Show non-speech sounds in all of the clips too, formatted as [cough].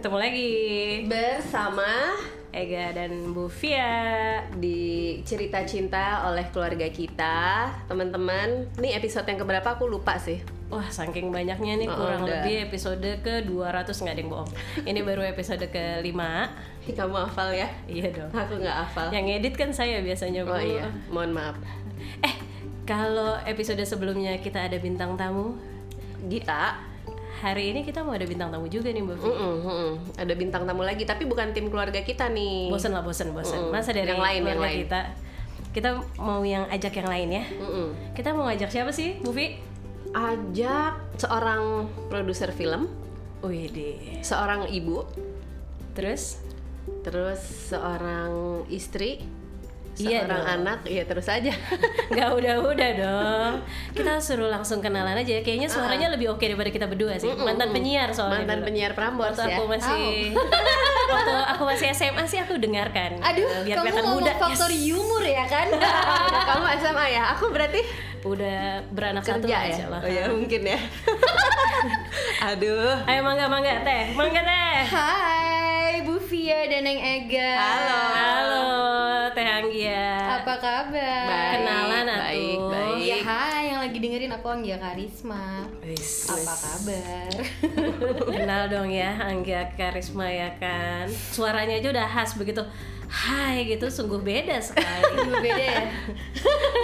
ketemu lagi. Bersama Ega dan Bu Fia. di cerita cinta oleh keluarga kita. Teman-teman ini episode yang keberapa? Aku lupa sih. Wah saking banyaknya nih Oh, kurang udah. lebih episode ke 200 nggak ada yang bohong. Ini baru episode ke 5 Ih, kamu hafal ya? Iya dong. Aku nggak hafal. Yang edit kan saya biasanya Bu. Oh iya mohon maaf. Eh kalau episode sebelumnya kita ada bintang tamu? Gita Hari ini kita mau ada bintang tamu juga nih Bu Fia Mm-mm, mm-mm. ada bintang tamu lagi tapi bukan tim keluarga kita nih. Bosen lah bosen bosen. Mm-mm. Masa dari Yang lain, yang keluarga lain. kita? Kita mau yang ajak yang lain ya? Mm-mm. Kita mau ngajak siapa sih Bu ajak seorang produser film. Wih deh seorang ibu. Terus? Terus seorang istri Iya seorang dong. anak ya terus aja. [laughs] Nggak udah-udah dong. Kita suruh langsung kenalan aja Kayaknya suaranya lebih oke daripada kita berdua sih. Mantan penyiar soalnya mantan dulu. penyiar Prambors Waktu ya. aku masih [laughs] Waktu [laughs] aku masih SMA sih aku dengarkan Aduh, Biar kamu kelihatan muda. faktor Yes. humor ya kan? kamu SMA ya? Aku berarti Udah beranak satu kerja aja ya? lah. Oh ya mungkin ya. Aduh. Ayo mangga mangga teh. Mangga teh. Hai, Fia dan Neng Ega. Halo. Halo Teh Anggia Apa kabar? Baik, Kenalan baik, atuh. baik. Ya hai, yang lagi dengerin aku Anggia Karisma. Wis. Apa kabar? [laughs] Kenal dong ya Anggia Karisma ya kan Suaranya aja udah khas begitu Hai gitu sungguh beda sekali [laughs] Beda ya?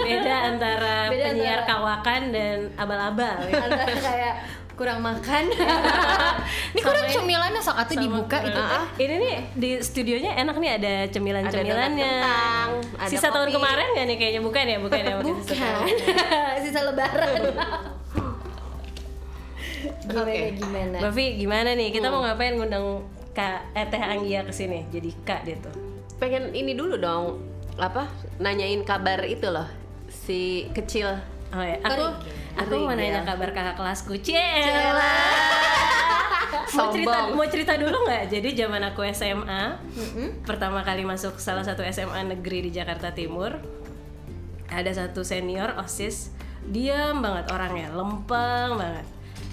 Beda antara Beda penyiar antara- kawakan dan abal-abal ya. Antara kayak kurang makan. [laughs] Ini kurang cemilannya sok Sama dibuka itu teh. Ah, Ini nih di studionya enak nih ada cemilan-cemilannya Ada Sisa tahun kemarin gak nih kayaknya bukan ya bukan ya bukan, [laughs] sisa lebaran. [laughs] Gimana Oke. gimana? Gimana nih Hmm. kita mau ngapain ngundang Kak eh, Teh Anggia ke sini jadi Kak dia tuh pengen ini dulu dong apa nanyain kabar itu loh si kecil Oh ya, aku. Aku mau Rigel. nanya kabar kakak kelasku. Cela. [laughs] mau cerita mau cerita dulu nggak? Jadi zaman aku SMA, Mm-mm. pertama kali masuk salah satu SMA negeri di Jakarta Timur, ada satu senior osis, diam banget orangnya, lempeng banget.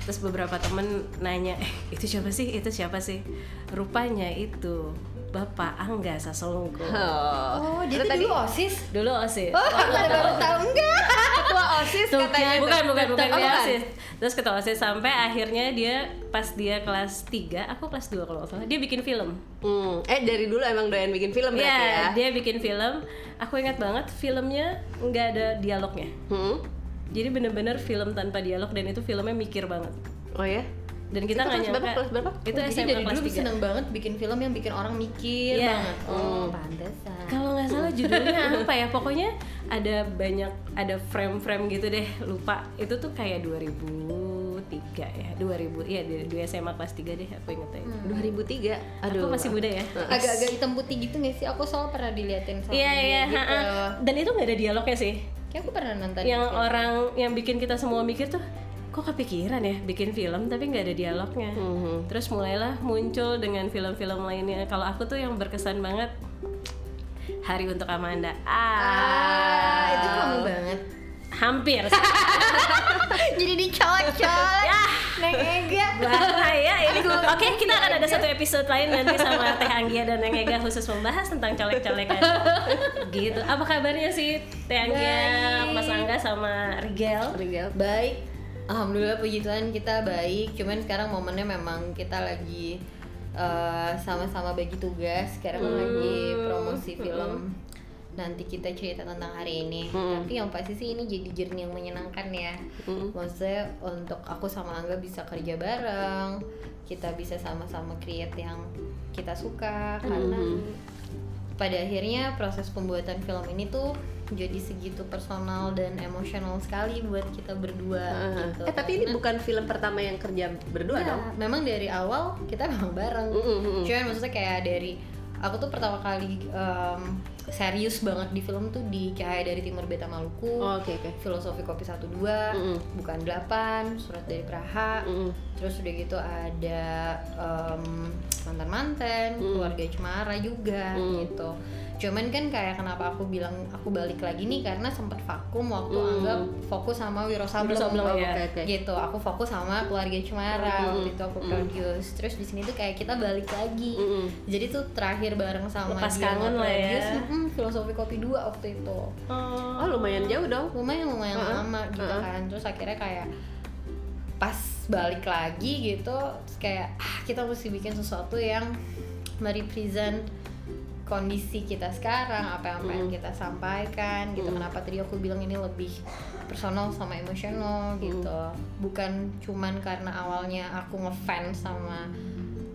Terus beberapa temen nanya, eh itu siapa sih? Itu siapa sih? Rupanya itu Bapak Angga Sasongko. oh, Oh, dia tadi dulu OSIS. Dulu osis. Oh, aku baru tahu enggak? ketua osis Tuh, katanya bukan tuh. bukan bukan Oh, dia bukan. OSIS. Terus ketua OSIS sampai akhirnya dia pas dia kelas 3, aku kelas 2 kalau salah, dia bikin film. Hmm, eh dari dulu emang doyan bikin film berarti Iya, ya dia bikin film. Aku ingat banget filmnya nggak ada dialognya. Hmm? Jadi bener-bener film tanpa dialog dan itu filmnya mikir banget. oh ya Dan kita nggak kelas berapa? nyangka Kelas berapa? itu Oh, jadi SMA dari kelas dulu 3. seneng banget bikin film yang bikin orang mikir Iya. banget. Oh, pantesan. Kalau nggak salah judulnya apa ya? Pokoknya ada banyak ada frame-frame gitu deh, lupa. Itu tuh kayak 2003 ya. 2000 iya di, di SMA kelas 3 deh aku ingetnya. itu. 2003 aduh Aku masih muda ya. Agak-agak hitam putih gitu gak sih? Aku soal pernah diliatin sama Iya dia iya, gitu. ha-ha. dan itu nggak ada dialognya sih. Kayak aku pernah nonton yang itu. orang yang bikin kita semua mikir tuh, kok kepikiran ya bikin film tapi nggak ada dialognya. Mhm. Terus mulailah muncul dengan film-film lainnya. Kalau aku tuh yang berkesan banget Hari untuk Amanda. Ah, itu kamu Ah, banget. hampir. [laughs] Jadi dicocok. ya, Neng Ega. bahaya ini. Oke, kita akan ada satu episode lain nanti sama Teh Anggia dan Neng Ega khusus membahas tentang colek-colekan. gitu. Apa kabarnya sih Teh Anggia. Mas Angga sama Rigel? Rigel Baik. Alhamdulillah puji Tuhan kita baik. Cuman sekarang momennya memang kita lagi eh, sama-sama bagi tugas. Sekarang Hmm. lagi promosi film. Nanti kita cerita tentang hari ini. Hmm. Tapi yang pasti sih ini jadi journey yang menyenangkan ya. Hmm. Maksudnya untuk aku sama Angga bisa kerja bareng. Kita bisa sama-sama create yang kita suka karena Hmm. pada akhirnya proses pembuatan film ini tuh jadi segitu personal dan emosional sekali buat kita berdua Ah. gitu. eh tapi ini bukan film pertama yang kerja berdua Iya, dong memang dari awal kita memang bareng. Mm, mm, mm. Cuman maksudnya kayak dari aku tuh pertama kali em, serius banget di film tuh di Cahaya dari Timur Beta Maluku. Oh, oke oke Filosofi Kopi 12, Mm-mm. bukan 8, Surat dari Praha. Mm-mm. Terus udah gitu ada em, mantan-mantan, Mm. keluarga Cemara juga Mm. gitu. Cuman kan kayak kenapa aku bilang aku balik lagi nih karena sempat vakum waktu Hmm. anggap fokus sama Wiro Sableng Sableng, Oh, ya. Oke. gitu aku fokus sama keluarga Cemara Hmm. waktu itu aku produce terus di sini tuh kayak kita balik lagi Mm-mm. jadi tuh terakhir bareng sama Lepas dia kangen lah ya. mm-mm, filosofi kopi dua waktu itu Oh. Oh lumayan jauh dong. lumayan lumayan Uh-uh, lama gitu uh-uh. kan terus akhirnya kayak pas balik lagi gitu terus kayak ah kita mesti bikin sesuatu yang merepresent kondisi kita sekarang apa yang pengen kita sampaikan gitu. Kenapa tadi aku bilang ini lebih personal sama emosional gitu. Bukan cuman karena awalnya aku ngefans sama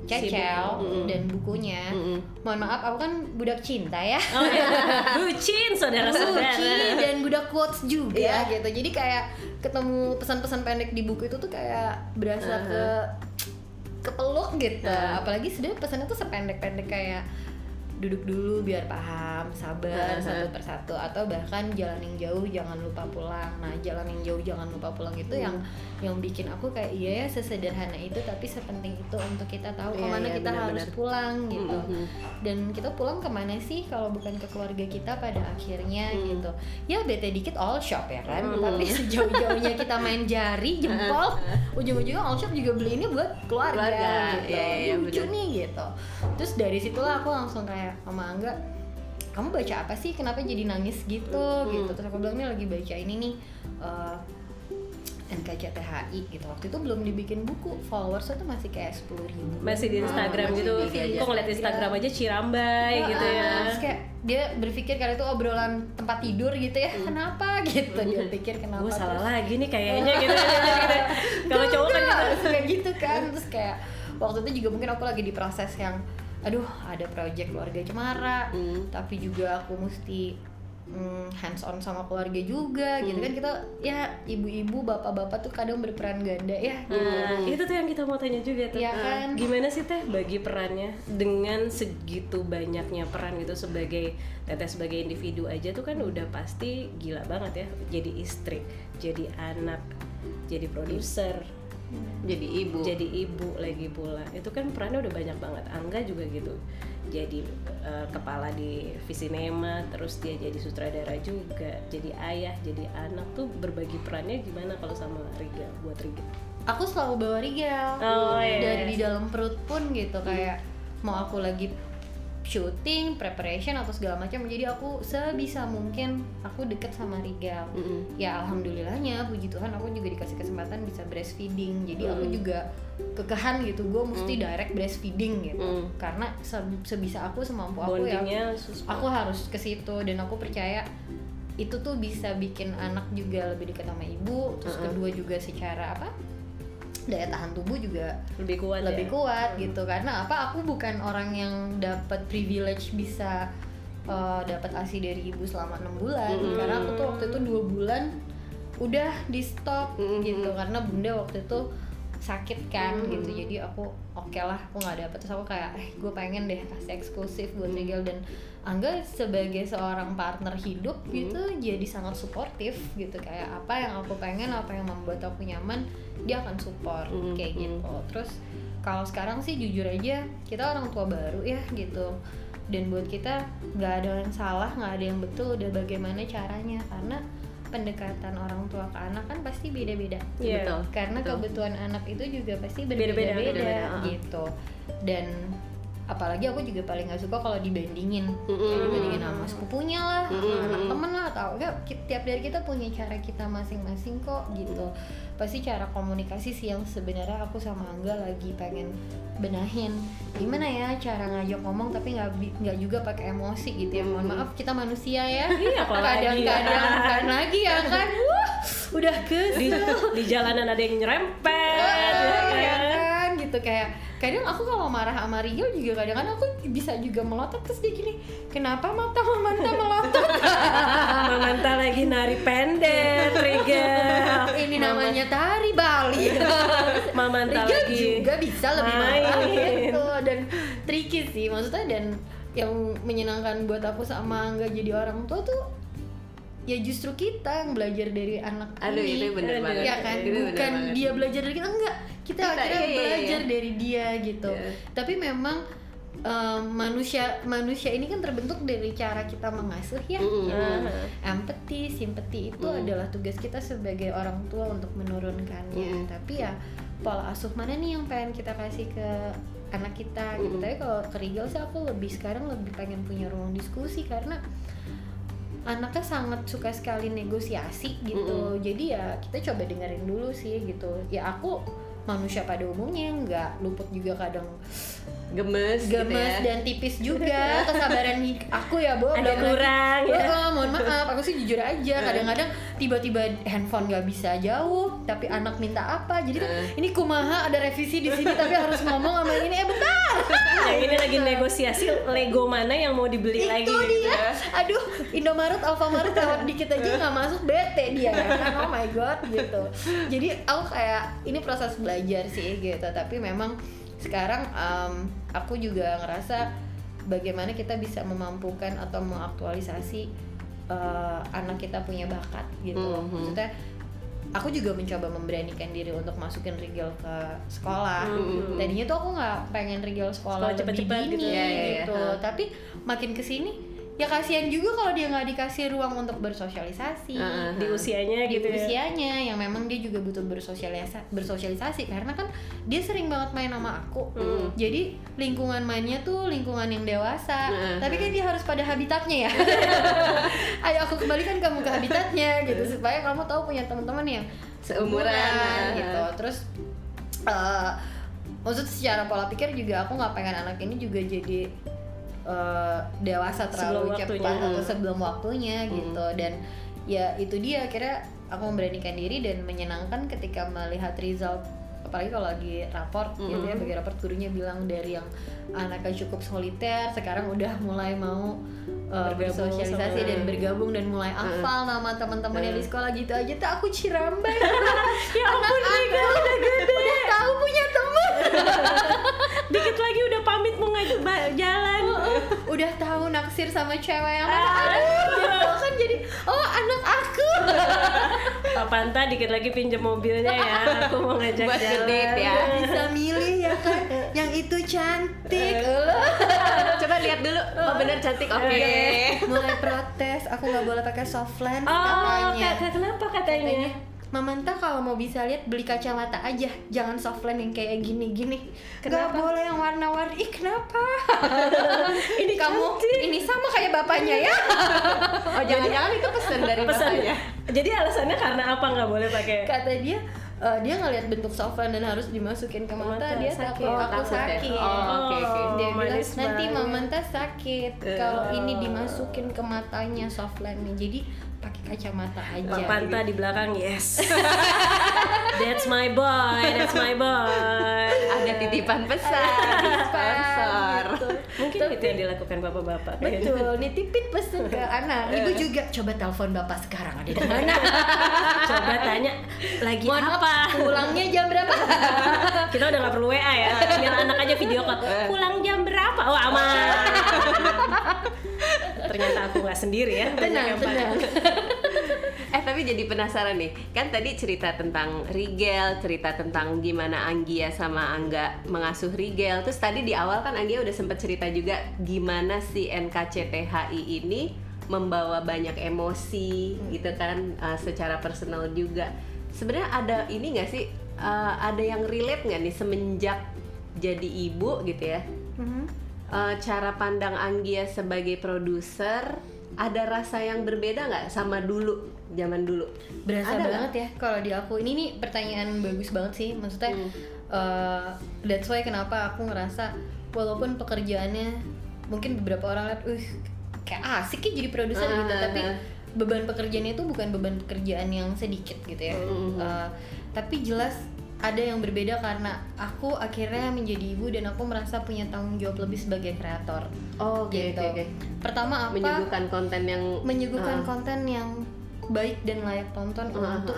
Cecel dan bukunya. Mohon maaf aku kan budak cinta ya. Oh, ya. [laughs] Bucin saudara-saudara. Buki dan budak quotes juga Iya. gitu. Jadi kayak ketemu pesan-pesan pendek di buku itu tuh kayak berasa ke kepeluk gitu. Uh. apalagi sebenarnya pesannya tuh sependek-pendek kayak duduk dulu biar paham sabar Uh-huh. satu persatu atau bahkan jalan yang jauh jangan lupa pulang nah jalan yang jauh jangan lupa pulang itu yang yang bikin aku kayak iya ya sesederhana itu tapi sepenting itu untuk kita tahu Iya, ke mana iya, kita harus benar-benar. pulang gitu Mm-mm. dan kita pulang ke mana sih kalau bukan ke keluarga kita pada akhirnya Hmm. gitu ya bete dikit all shop ya kan Hmm. tapi [laughs] sejauh-jauhnya kita main jari [laughs] jempol ujung-ujungnya all shop juga beli ini buat keluarga, Keluarga, gitu iya, iya, lucu bener. nih gitu terus dari situlah aku langsung kayak sama Angga kamu baca apa sih kenapa jadi nangis gitu Hmm. gitu terus aku bilang nih lagi baca ini nih eh, NKCTHI gitu waktu itu belum dibikin buku followers tuh masih kayak sepuluh ribu Masih di Instagram masih gitu. Kok ngeliat Instagram aja cirambai gitu ya. Ah, Terus kayak dia berpikir karena itu obrolan tempat tidur gitu ya. Kenapa gitu dia pikir kenapa. Gue salah Terus, lagi nih kayaknya [laughs] gitu. Kalau cowok kan gitu. Kayak gitu kan. Terus kayak waktu itu juga mungkin aku lagi di proses yang aduh ada project keluarga cemara Hmm. tapi juga aku mesti mm, hands on sama keluarga juga gitu Hmm. kan kita ya ibu-ibu bapak-bapak tuh kadang berperan ganda ya gitu. Nah, itu tuh yang kita mau tanya juga tuh. Iya kan? Gimana sih teh bagi perannya dengan segitu banyaknya peran gitu sebagai teteh sebagai individu aja tuh kan udah pasti gila banget ya. Jadi istri, jadi anak, jadi produser, Jadi ibu. jadi ibu lagi pula. Itu kan perannya udah banyak banget. Angga juga gitu. Jadi eh, kepala di Visinema, terus dia jadi sutradara juga, jadi ayah, jadi anak tuh berbagi perannya gimana kalau sama Riga buat Riga? aku selalu bawa Rigel Oh, iya. dari di dalam perut pun gitu kayak mau aku lagi shooting, preparation atau segala macam. Jadi aku sebisa mungkin aku deket sama Rigel Mm-mm. ya alhamdulillahnya puji Tuhan aku juga dikasih kesempatan bisa breastfeeding. Jadi aku juga kekehan gitu gue mesti direct breastfeeding gitu. Mm. karena se- sebisa aku semampu aku ya Bondingnya sus- aku harus ke situ. Dan aku percaya itu tuh bisa bikin anak juga lebih dekat sama ibu. Terus kedua juga secara apa daya tahan tubuh juga lebih kuat lebih ya? kuat gitu karena apa aku bukan orang yang dapat privilege bisa uh, dapat asi dari ibu selama enam bulan. Karena aku tuh waktu itu dua bulan udah di stop Mm-mm. gitu. Karena bunda waktu itu sakit kan gitu. Jadi aku oke lah aku nggak dapet. Terus aku kayak eh gue pengen deh kasih eksklusif buat Rigel dan Angga sebagai seorang partner hidup gitu jadi sangat suportif gitu kayak apa yang aku pengen apa yang membuat aku nyaman dia akan support Mm, kayak mm. gitu terus kalau sekarang sih jujur aja kita orang tua baru ya gitu dan buat kita nggak ada yang salah nggak ada yang betul udah bagaimana caranya karena pendekatan orang tua ke anak kan pasti beda-beda Iya. Betul. karena betul. kebutuhan anak itu juga pasti Beda-beda, berbeda-beda beda-beda, gitu dan apalagi aku juga paling nggak suka kalau dibandingin. Mm-mm. Kayak dibandingin sama sepupunya lah sama Mm-mm. anak temen lah atau ya tiap dari kita punya cara kita masing-masing kok gitu. Pasti cara komunikasi sih yang sebenarnya aku sama Angga lagi pengen benahin. Gimana ya cara ngajak ngomong tapi nggak nggak juga pakai emosi gitu ya. Mohon maaf kita manusia ya. [laughs] Iya, kadang-kadang bukan lagi. ya kan. [laughs] Wah, udah di, kesel. di jalanan ada yang nyerempet [laughs] gitu kayak kadang aku kalau marah sama Rigel juga kadang-kadang aku bisa juga melotot terus dia gini kenapa mata mamanta melotot? [laughs] Mamanta lagi nari pendek Rigel. Ini namanya tari Bali. [laughs] Mamanta Rigel lagi juga bisa lebih main. marah [laughs] gitu dan tricky sih maksudnya dan yang menyenangkan buat aku sama Angga jadi orang tua tuh ya justru kita yang belajar dari anak Aduh ini itu bener banget. ya kan Itu bener bukan banget. dia belajar dari kita enggak kita, Kita, akhirnya iya, iya, belajar iya. dari dia gitu Iya. tapi memang em, manusia manusia ini kan terbentuk dari cara kita mengasuh ya Mm-mm. gitu. empati simpati itu Mm. adalah tugas kita sebagai orang tua untuk menurunkannya Mm. tapi ya pola asuh mana nih yang pengen kita kasih ke anak kita gitu Mm. tapi kalau ke sih aku lebih sekarang lebih pengen punya ruang diskusi karena anaknya sangat suka sekali negosiasi gitu. Jadi ya kita coba dengerin dulu sih gitu. Ya aku manusia pada umumnya nggak luput juga kadang gemes, gitu gemes ya. dan tipis juga kesabaran aku ya bu Ada lagi- kurang, ya. oh, mohon maaf aku sih jujur aja kadang-kadang tiba-tiba handphone nggak bisa jauh tapi anak minta apa jadi kan Eh. ini kumaha ada revisi di sini tapi harus ngomong sama ini eh bentar [laughs] Nah, ini lagi negosiasi Lego mana yang mau dibeli lagi itu gitu. dia aduh Indomaret Alfamaret lewat dikit aja nggak masuk bete dia ya kan oh my god gitu jadi aku kayak ini proses belajar sih gitu tapi memang sekarang em, aku juga ngerasa bagaimana kita bisa memampukan atau mengaktualisasi eh, anak kita punya bakat gitu loh. Mhm. maksudnya aku juga mencoba memberanikan diri untuk masukin Rigel ke sekolah. Mhm. Tadinya tuh aku nggak pengen Rigel sekolah, Sekolah lebih cepet-cepet dini gitu. gitu. Iya, iya, iya. Tapi makin ke sini ya kasihan juga kalau dia nggak dikasih ruang untuk bersosialisasi Heeh. Di usianya di gitu ya. usianya yang memang dia juga butuh bersosialisasi bersosialisasi karena kan dia sering banget main sama aku Hmm. jadi lingkungan mainnya tuh lingkungan yang dewasa Heeh. tapi kan dia harus pada habitatnya ya [laughs] ayo aku kembalikan kamu ke habitatnya gitu supaya kamu tahu punya teman-teman yang Seumuran. seumuran, gitu terus eh maksud secara pola pikir juga aku nggak pengen anak ini juga jadi eh, dewasa terlalu Sebelum waktunya. cepat atau Hmm. sebelum waktunya gitu dan ya itu dia akhirnya aku memberanikan diri dan menyenangkan ketika melihat result apalagi kalau lagi raport gitu ya bagi raport gurunya bilang dari yang anaknya cukup soliter sekarang udah mulai mau uh, bersosialisasi sama- dan bergabung dan mulai hafal nama teman-temannya di sekolah gitu aja tuh aku cirambai [laughs] Ya ampun, Mega udah gede. udah tahu punya teman. [laughs] Dikit lagi udah pamit mau ngajak jalan. udah tahu naksir sama cewek yang mana. Aduh gitu kan jadi oh anak aku [laughs] Pak Panta dikit lagi pinjam mobilnya ya. Aku mau ngajak Buat jalan. ngedate ya. bisa milih ya kan yang itu cantik [laughs] Coba lihat dulu. Oh bener cantik. Oke. mulai protes aku nggak boleh pakai soft lens Oh, katanya kak, kenapa katanya? katanya Mamanta kalau mau bisa lihat beli kacamata aja, jangan soft lens yang kayak gini-gini. Gak boleh yang warna-warni. Ih, kenapa? [laughs] Ini Kamu cantik. ini sama kayak bapaknya ya? [laughs] Oh [laughs] jangan-jangan itu pesan dari Pesan. bapaknya. Jadi alasannya karena apa nggak boleh pakai? Kata dia eh, dia ngeliat bentuk soft lens dan harus dimasukin ke mata, Mata, dia sakit. takut Oh, aku takut ya? sakit. Oh, oke, oke. Dia bilang manis nanti. Mamanta sakit kalau Oh. ini dimasukin ke matanya soft lensnya. Jadi kacamata aja. Pak Panta di belakang, yes. [laughs] That's my boy, that's my boy. Ada titipan pesan. Sponsor. Gitu. Mungkin itu yang dilakukan bapak-bapak. kayaknya. Betul, nitipin pesen ke anak. Ibu juga coba telepon bapak sekarang ada di mana? [laughs] Coba tanya lagi Mohon apa? Pulangnya jam berapa? [laughs] Kita udah nggak perlu WA ya. Tinggal anak aja video call. Pulang jam berapa? Oh aman. Ternyata aku nggak sendiri ya. Tenang, tenang. Eh tapi jadi penasaran nih, kan tadi cerita tentang Rigel, cerita tentang gimana Anggia sama Angga mengasuh Rigel. Terus tadi di awal kan Anggia udah sempet cerita juga gimana si NKCTHI ini membawa banyak emosi gitu kan uh, secara personal juga. Sebenarnya ada ini nggak sih uh, ada yang relate nggak nih semenjak jadi ibu gitu ya? Mhm. Uh, cara pandang Anggia sebagai produser ada rasa yang berbeda nggak sama dulu zaman dulu Berasa Ada banget ya kalau di aku. Ini nih pertanyaan bagus banget sih. Maksudnya Hmm. eh, that's why kenapa aku ngerasa walaupun pekerjaannya mungkin beberapa orang lihat, uh kayak asik ya jadi produser gitu, Ah, tapi ah. beban pekerjaannya itu bukan beban pekerjaan yang sedikit gitu ya. Mhm. Eh, tapi jelas ada yang berbeda karena aku akhirnya menjadi ibu dan aku merasa punya tanggung jawab lebih sebagai kreator. oh oke gitu. oke oke Pertama apa? menyuguhkan konten yang menyuguhkan Ah. konten yang baik dan layak tonton Ah, untuk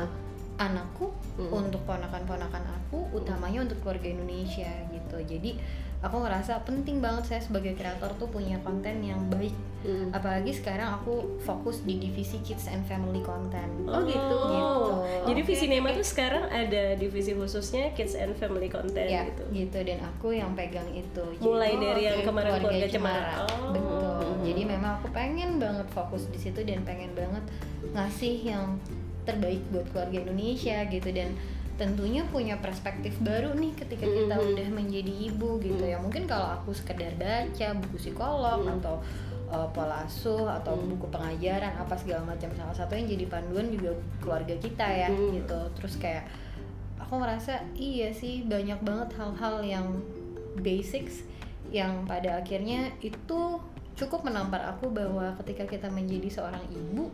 anakku, Mm. untuk ponakan-ponakan aku, utamanya untuk keluarga Indonesia gitu. Jadi aku ngerasa penting banget saya sebagai kreator tuh punya konten yang baik Mm. apalagi sekarang aku fokus di divisi kids and family content Oh, gitu. Gitu. Jadi Oke, Visi oke, Nema oke. tuh sekarang ada divisi khususnya Kids and Family Content ya gitu. gitu dan aku yang pegang itu Mulai Jadi- dari yang kemarin keluarga cemara. Cemara. Oh. betul jadi memang aku pengen banget fokus di situ dan pengen banget ngasih yang terbaik buat keluarga Indonesia gitu dan tentunya punya perspektif baru nih ketika kita Mhm. udah menjadi ibu gitu ya mungkin kalau aku sekedar baca buku psikolog Mhm. atau uh, pola asuh atau Mhm. buku pengajaran apa segala macam salah satu yang jadi panduan juga keluarga kita ya Mhm. gitu terus kayak aku merasa iya sih banyak banget hal-hal yang basics yang pada akhirnya itu cukup menampar aku bahwa ketika kita menjadi seorang ibu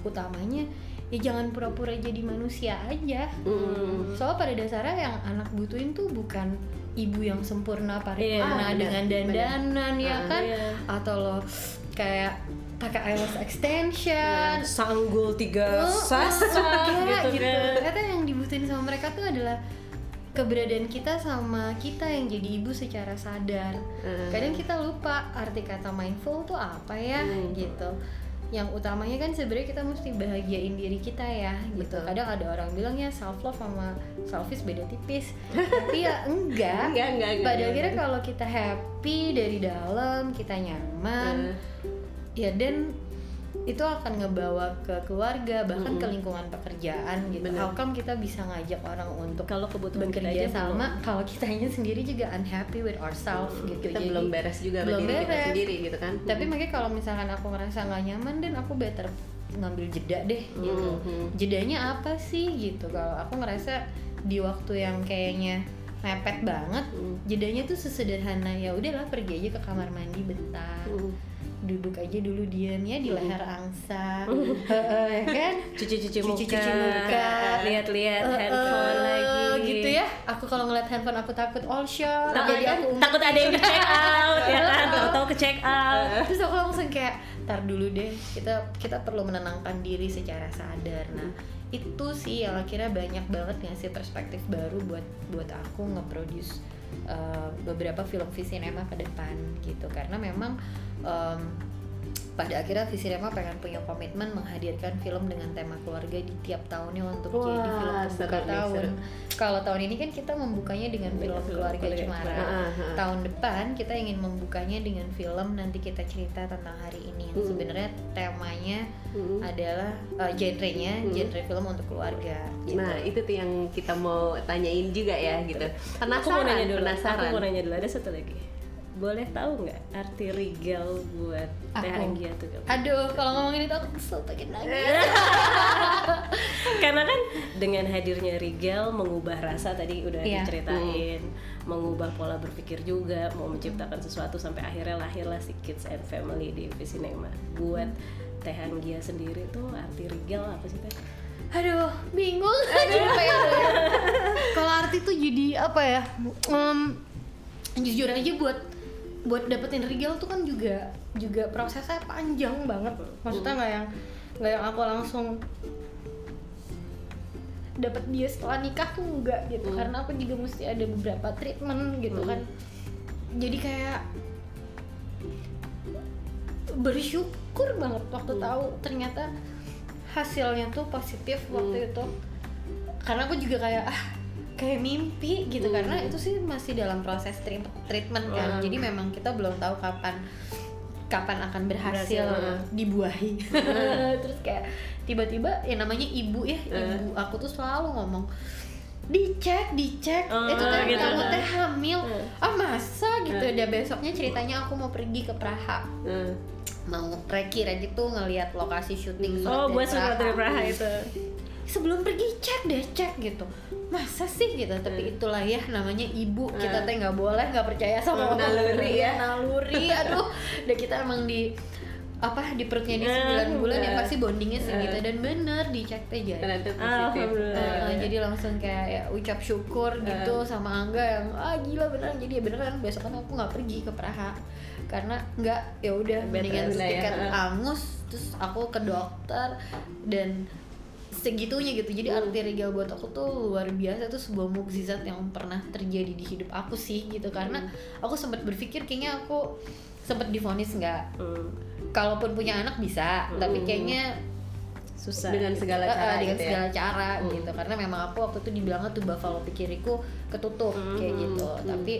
utamanya ya jangan pura-pura jadi manusia aja Mm. soalnya pada dasarnya yang anak butuhin tuh bukan ibu yang sempurna paripurna Iya, dengan dandanan ya Ah, kan iya. atau lo kayak pakai eyelash extension Sanggul tiga Oh, sasa enggak, [laughs] gitu, kan. Ternyata yang dibutuhin sama mereka tuh adalah keberadaan kita sama kita yang jadi ibu secara sadar. Hmm. Kadang kita lupa arti kata mindful tuh apa ya Hmm. gitu. Yang utamanya kan sebenarnya kita mesti bahagiain diri kita ya gitu. Betul. Kadang ada orang bilang ya self love sama selfish beda tipis. Tapi ya [laughs] enggak. Enggak, enggak, enggak, Pada akhirnya kalau kita happy dari dalam, kita nyaman, Hmm. ya dan itu akan ngebawa ke keluarga bahkan Mm-mm. ke lingkungan pekerjaan gitu. Bener. How come kita bisa ngajak orang untuk Kalau kebutuhan kita aja sama kalau kitanya sendiri juga unhappy with ourselves gitu. kita Jadi- belum beres juga belum diri kita beres. sendiri gitu kan Tapi makanya kalau misalkan aku ngerasa nggak nyaman dan aku better ngambil jeda deh gitu. Mhm. Jedanya apa sih gitu? Kalau aku ngerasa di waktu yang kayaknya mepet banget, Hmm. jedanya tuh sesederhana ya udahlah pergi aja ke kamar mandi bentar Hmm. Duduk aja dulu diam ya di leher angsa. [laughs] Ya kan? Cuci-cuci muka, Cuci-cuci muka. lihat-lihat handphone eh, lagi. gitu ya. Aku kalau ngeliat handphone aku takut all shot Takut, jadi aku takut ada yang di [laughs] check out ya kan, tahu-tahu ke check out. terus aku langsung kayak tar dulu deh kita kita perlu menenangkan diri secara sadar. Nah itu sih yang akhirnya banyak banget ngasih perspektif baru buat buat aku nge-produce uh, beberapa film Visinema ke depan gitu. Karena memang um, pada akhirnya Visinema pengen punya komitmen menghadirkan film dengan tema keluarga di tiap tahunnya untuk Wah, jadi film pembuka seru tahun. Kalau tahun ini kan kita membukanya dengan film film keluarga Keluarga Cemara. Ah. Tahun depan kita ingin membukanya dengan film nanti kita cerita tentang hari ini. Yang Hmm. Sebenarnya temanya Hmm. adalah uh, genrenya Hmm. genre film untuk keluarga. Gitu. Nah itu tuh yang kita mau tanyain juga ya gitu. Aku mau Penasaran, nanya dulu, penasaran. aku mau nanya dulu ada satu lagi. Boleh tahu nggak arti regal buat Teh Aku. Anggia tuh? Aduh, kalau ngomongin itu aku kesel pengen nangis. [laughs] Karena kan dengan hadirnya Rigel mengubah rasa tadi udah Iya. diceritain, mengubah pola berpikir juga, mau menciptakan sesuatu sampai akhirnya lahirlah si Kids and Family di Visinema. Buat Teh Anggia sendiri tuh arti Rigel apa sih Teh? Aduh, bingung. [laughs] Ya? Kalau arti tuh jadi apa ya? Em, jujur aja buat buat dapetin regal tuh kan juga juga prosesnya panjang banget. Maksudnya nggak yang nggak yang aku langsung dapat dia setelah nikah tuh enggak gitu Hmm. karena aku juga mesti ada beberapa treatment gitu Hmm. kan jadi kayak bersyukur banget waktu Hmm. tahu ternyata hasilnya tuh positif Hmm. waktu itu karena aku juga kayak ah kayak mimpi gitu Hmm. karena itu sih masih dalam proses treatment kan Hmm. jadi memang kita belum tahu kapan kapan akan berhasil, Berhasil, hmm. dibuahi [laughs] terus kayak tiba-tiba ya namanya ibu ya ibu aku tuh selalu ngomong dicek dicek Oh, itu teh gitu. kamu teh hamil Hmm. ah masa gitu dan besoknya ceritanya aku mau pergi ke Praha Hmm. mau reki reki tuh ngelihat lokasi syuting Oh, surat buat surat dari Praha Hmm. itu. Sebelum pergi cek deh cek gitu. Masa sih gitu? Tapi itulah ya namanya ibu. Kita teh nggak boleh nggak percaya sama Hmm, naluri ya. naluri [laughs] aduh. Dan kita emang di apa di perutnya di sembilan Hmm, bulan ya eh. pasti bondingnya segitu Eh. dan bener dicek teh jadi. Ternyata positif. Uh, jadi langsung kayak ya, ucap syukur gitu sama Angga yang ah gila beneran. Jadi ya beneran besok kan aku nggak pergi ke Praha. Karena nggak ya udah mendingan ya, tiket uh. angus terus aku ke dokter. Dan segitunya gitu. Jadi arti Rigel buat aku tuh luar biasa. Tuh sebuah mukjizat yang pernah terjadi di hidup aku sih gitu. Karena aku sempat berpikir kayaknya aku sempat difonis nggak? Hmm. kalaupun punya anak bisa tapi kayaknya susah dengan segala eh, cara eh, dengan gitu ya. segala cara gitu. Karena memang aku waktu itu dibilangnya tuh buffalo pikiriku ketutup kayak gitu. Tapi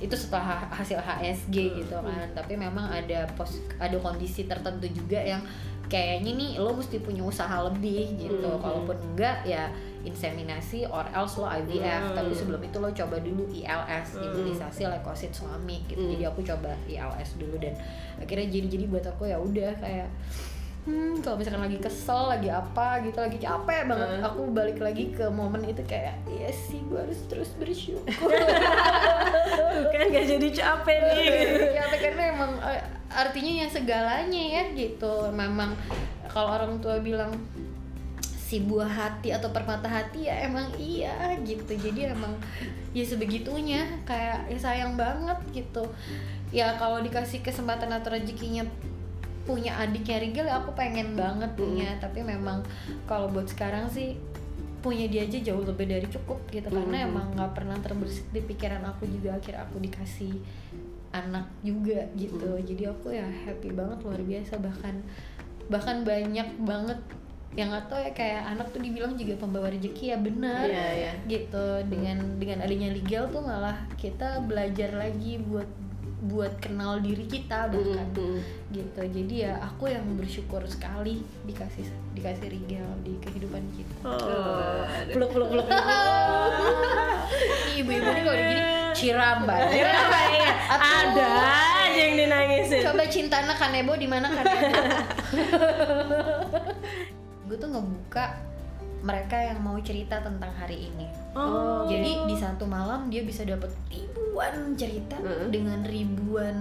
itu setelah ha- hasil HSG gitu kan. Tapi memang ada pos ada kondisi tertentu juga yang kayaknya nih lo mesti punya usaha lebih gitu. Kalaupun enggak ya inseminasi or else lo IVF tapi sebelum itu lo coba dulu ILS imunisasi leukosit suami gitu. Jadi aku coba ILS dulu dan akhirnya jadi jadi buat aku ya udah kayak hmm kalau misalkan lagi kesel lagi apa gitu lagi capek banget aku balik lagi ke momen itu kayak iya sih gue harus terus bersyukur. [laughs] Tuh kan gak jadi capek nih. Ya karena emang eh, artinya ya segalanya ya gitu. Memang kalau orang tua bilang si buah hati atau permata hati ya emang iya gitu. Jadi emang ya sebegitunya kayak ya sayang banget gitu. Ya kalau dikasih kesempatan atau rezekinya punya adiknya Rigel aku pengen banget punya. Tapi memang kalau buat sekarang sih punya dia aja jauh lebih dari cukup gitu. Karena emang nggak pernah terbersit di pikiran aku juga. Akhir aku dikasih anak juga gitu. Jadi aku ya happy banget luar biasa. Bahkan bahkan banyak banget yang nggak tahu ya kayak anak tuh dibilang juga pembawa rezeki. Ya benar Iya, iya. gitu. Dengan dengan adanya legal tuh malah kita belajar lagi buat buat kenal diri kita bahkan Mm-mm. gitu. Jadi ya aku yang bersyukur sekali dikasih dikasih regal di kehidupan kita. Oh, peluk peluk peluk ibu-ibu ini kalau gini ciram banget ada aja yang dinangisin. coba cintana kanebo di mana kanebo? [laughs] Gue tuh ngebuka mereka yang mau cerita tentang hari ini oh jadi di satu malam dia bisa dapat ribuan cerita Mm. dengan ribuan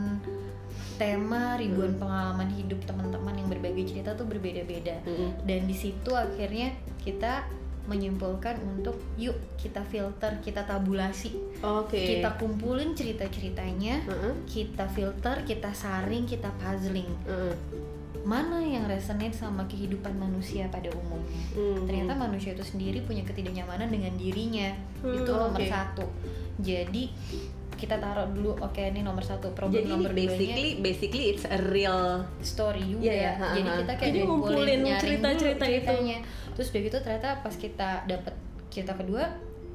tema ribuan pengalaman hidup teman-teman yang berbagai cerita tuh berbeda-beda dan di situ akhirnya kita menyimpulkan untuk yuk kita filter kita tabulasi Oke. kita kumpulin cerita-ceritanya Heeh. kita filter kita saring kita puzzling Heeh. Mana yang resonate sama kehidupan manusia pada umumnya Hmm. ternyata manusia itu sendiri punya ketidaknyamanan dengan dirinya Hmm, itu nomor oke. satu jadi kita taruh dulu oke ini nomor satu problem Jadi nomor duanya basically basically it's a real story juga iya, ya ha, jadi kita kayak Jadi ngumpulin cerita-cerita itu. ceritanya. terus udah gitu ternyata pas kita dapet cerita kedua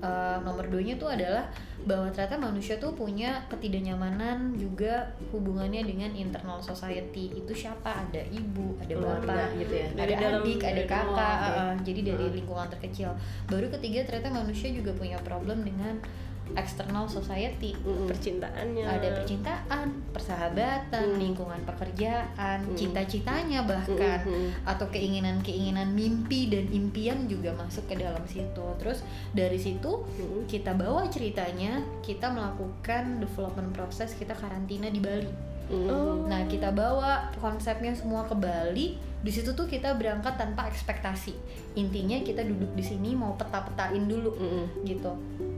eh, nomor duanya tuh adalah bahwa ternyata manusia tuh punya ketidaknyamanan juga hubungannya dengan internal society. Itu siapa? Ada ibu ada Keluarga bapak gitu ya. Dari ada dalam- adik ada kakak eh, jadi dari Hmm. lingkungan terkecil. Baru ketiga ternyata manusia juga punya problem dengan external society Mm-mm. percintaannya ada percintaan, persahabatan, Hmm. lingkungan pekerjaan, Hmm. cita-citanya bahkan Mm-mm. atau keinginan-keinginan mimpi dan impian juga masuk ke dalam situ. Terus dari situ Mm-mm. kita bawa ceritanya, kita melakukan development proses, kita karantina di Bali. Mm-mm. Oh. Nah, kita bawa konsepnya semua ke Bali. Di situ tuh kita berangkat tanpa ekspektasi. Intinya kita duduk di sini mau peta-petain dulu Mm-mm. gitu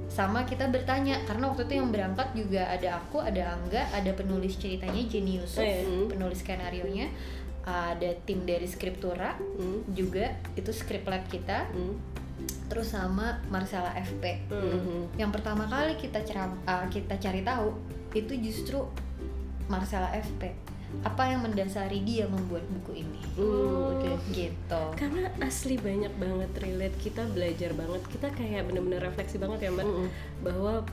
sama kita bertanya karena waktu itu yang berangkat juga ada aku ada Angga ada penulis ceritanya Jenny Yusuf Eh, hmm. penulis skenario nya ada tim dari Skriptura Mm. juga itu script lab kita Mm. terus sama Marcella FP Hmm. Yang pertama kali kita ceram, ah, kita cari tahu itu justru Marcella FP apa yang mendasari dia membuat buku ini Mm, Oke. gitu karena asli banyak banget relate kita belajar banget kita kayak bener-bener refleksi banget ya mbak Mm-mm. bahwa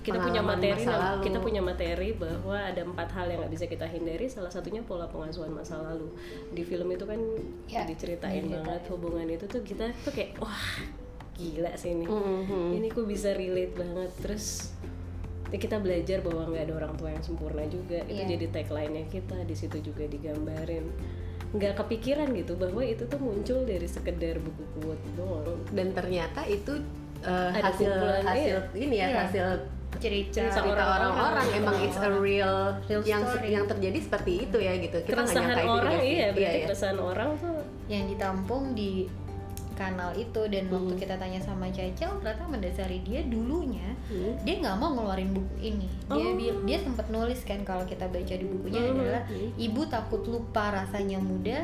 kita punya materi nah, kita punya materi bahwa ada empat hal yang nggak bisa kita hindari salah satunya pola pengasuhan masa lalu di film itu kan Ya, diceritain diceritain. banget hubungan itu tuh kita tuh kayak wah gila sih ini Mm-mm. ini kok bisa relate banget terus ya kita belajar bahwa nggak ada orang tua yang sempurna juga itu Iya. jadi tagline-nya kita di situ juga digambarin nggak kepikiran gitu bahwa itu tuh muncul dari sekedar buku quote doang Dan ternyata itu uh, Ada hasil kumpulan, hasil iya. ini ya Iya. hasil cerita cerita orang-orang emang it's a real, Real yang story. yang terjadi seperti itu ya gitu. Kita keresahan orang iya berarti iya, iya. keresahan orang tuh yang ditampung di kanal itu dan waktu Hmm. kita tanya sama Cecil ternyata mendasari dia dulunya Hmm. dia nggak mau ngeluarin buku ini dia Oh. dia sempat nulis kan kalau kita baca di bukunya Hmm. adalah Hmm. ibu takut lupa rasanya muda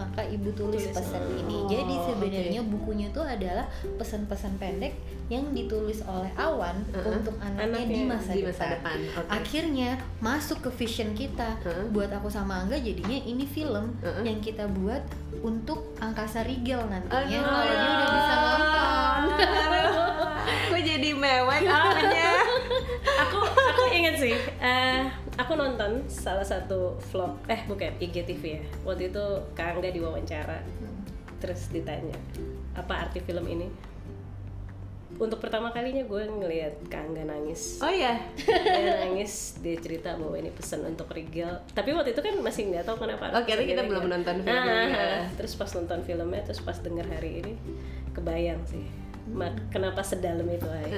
maka ibu tulis Tulis. pesan ini Oh, jadi sebenarnya bukunya tuh adalah pesan-pesan pendek yang ditulis oleh Awan Uh-uh. untuk anaknya, Anaknya di masa, di masa depan. depan. Oke. Akhirnya masuk ke vision kita. Uh-uh. Buat aku sama Angga jadinya ini film Uh-uh. yang kita buat untuk angkasa Rigel nantinya Aduh. kalau dia udah bisa nonton. Gue jadi mewek awalnya. [laughs] aku aku inget sih eh aku nonton salah satu vlog eh bukan IGTV ya waktu itu Kak Angga diwawancara terus ditanya apa arti film ini untuk pertama kalinya gue ngelihat Kak Angga nangis Oh ya. dia nangis dia cerita bahwa ini pesan untuk Rigel tapi waktu itu kan masih nggak tahu kenapa Oke, tapi kita Rigel. belum menonton Ah, filmnya. ah, ah. terus pas nonton filmnya terus pas denger hari ini kebayang sih kenapa sedalam itu ay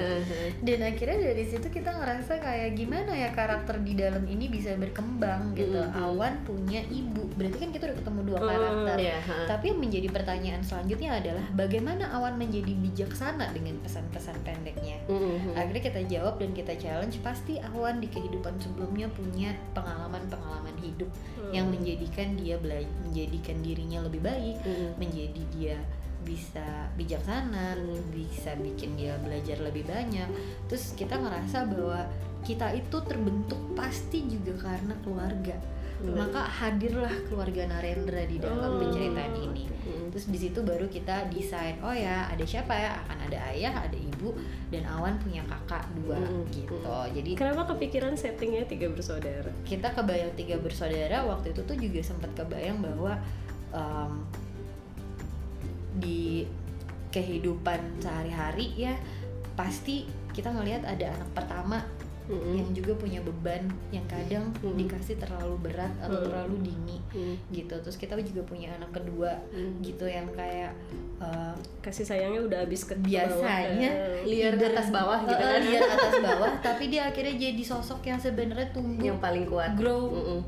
Dan akhirnya dari situ kita ngerasa kayak gimana ya karakter di dalam ini bisa berkembang gitu. Mhm. Awan punya ibu, berarti kan kita udah ketemu dua Hmm, karakter. iya, ha. Tapi yang menjadi pertanyaan selanjutnya adalah bagaimana Awan menjadi bijaksana dengan pesan-pesan pendeknya. Mhm. Akhirnya kita jawab dan kita challenge pasti Awan di kehidupan sebelumnya punya pengalaman-pengalaman hidup yang menjadikan dia bela- menjadikan dirinya lebih baik, Mhm. menjadi dia bisa bijaksana, bisa bikin dia belajar lebih banyak. Terus kita ngerasa bahwa kita itu terbentuk pasti juga karena keluarga. Benar. Maka hadirlah keluarga Narendra di dalam Oh. penceritaan ini. Terus di situ baru kita desain, oh ya ada siapa ya? Akan ada ayah, ada ibu, dan Awan punya kakak dua Mm-mm. gitu. Jadi kenapa kepikiran settingnya tiga bersaudara kita kebayang tiga bersaudara waktu itu tuh juga sempat kebayang bahwa em, di kehidupan sehari-hari ya pasti kita ngelihat ada anak pertama Mhm. yang juga punya beban yang kadang Mm. dikasih terlalu berat atau Mm. terlalu dini Mhm. gitu terus kita juga punya anak kedua Mm. gitu yang kayak eh, kasih sayangnya udah habis ke biasanya bawah. Liar either- atas bawah gitu eh, kan. [laughs] liar atas bawah tapi dia akhirnya jadi sosok yang sebenarnya tumbuh yang paling kuat. grow Mhm.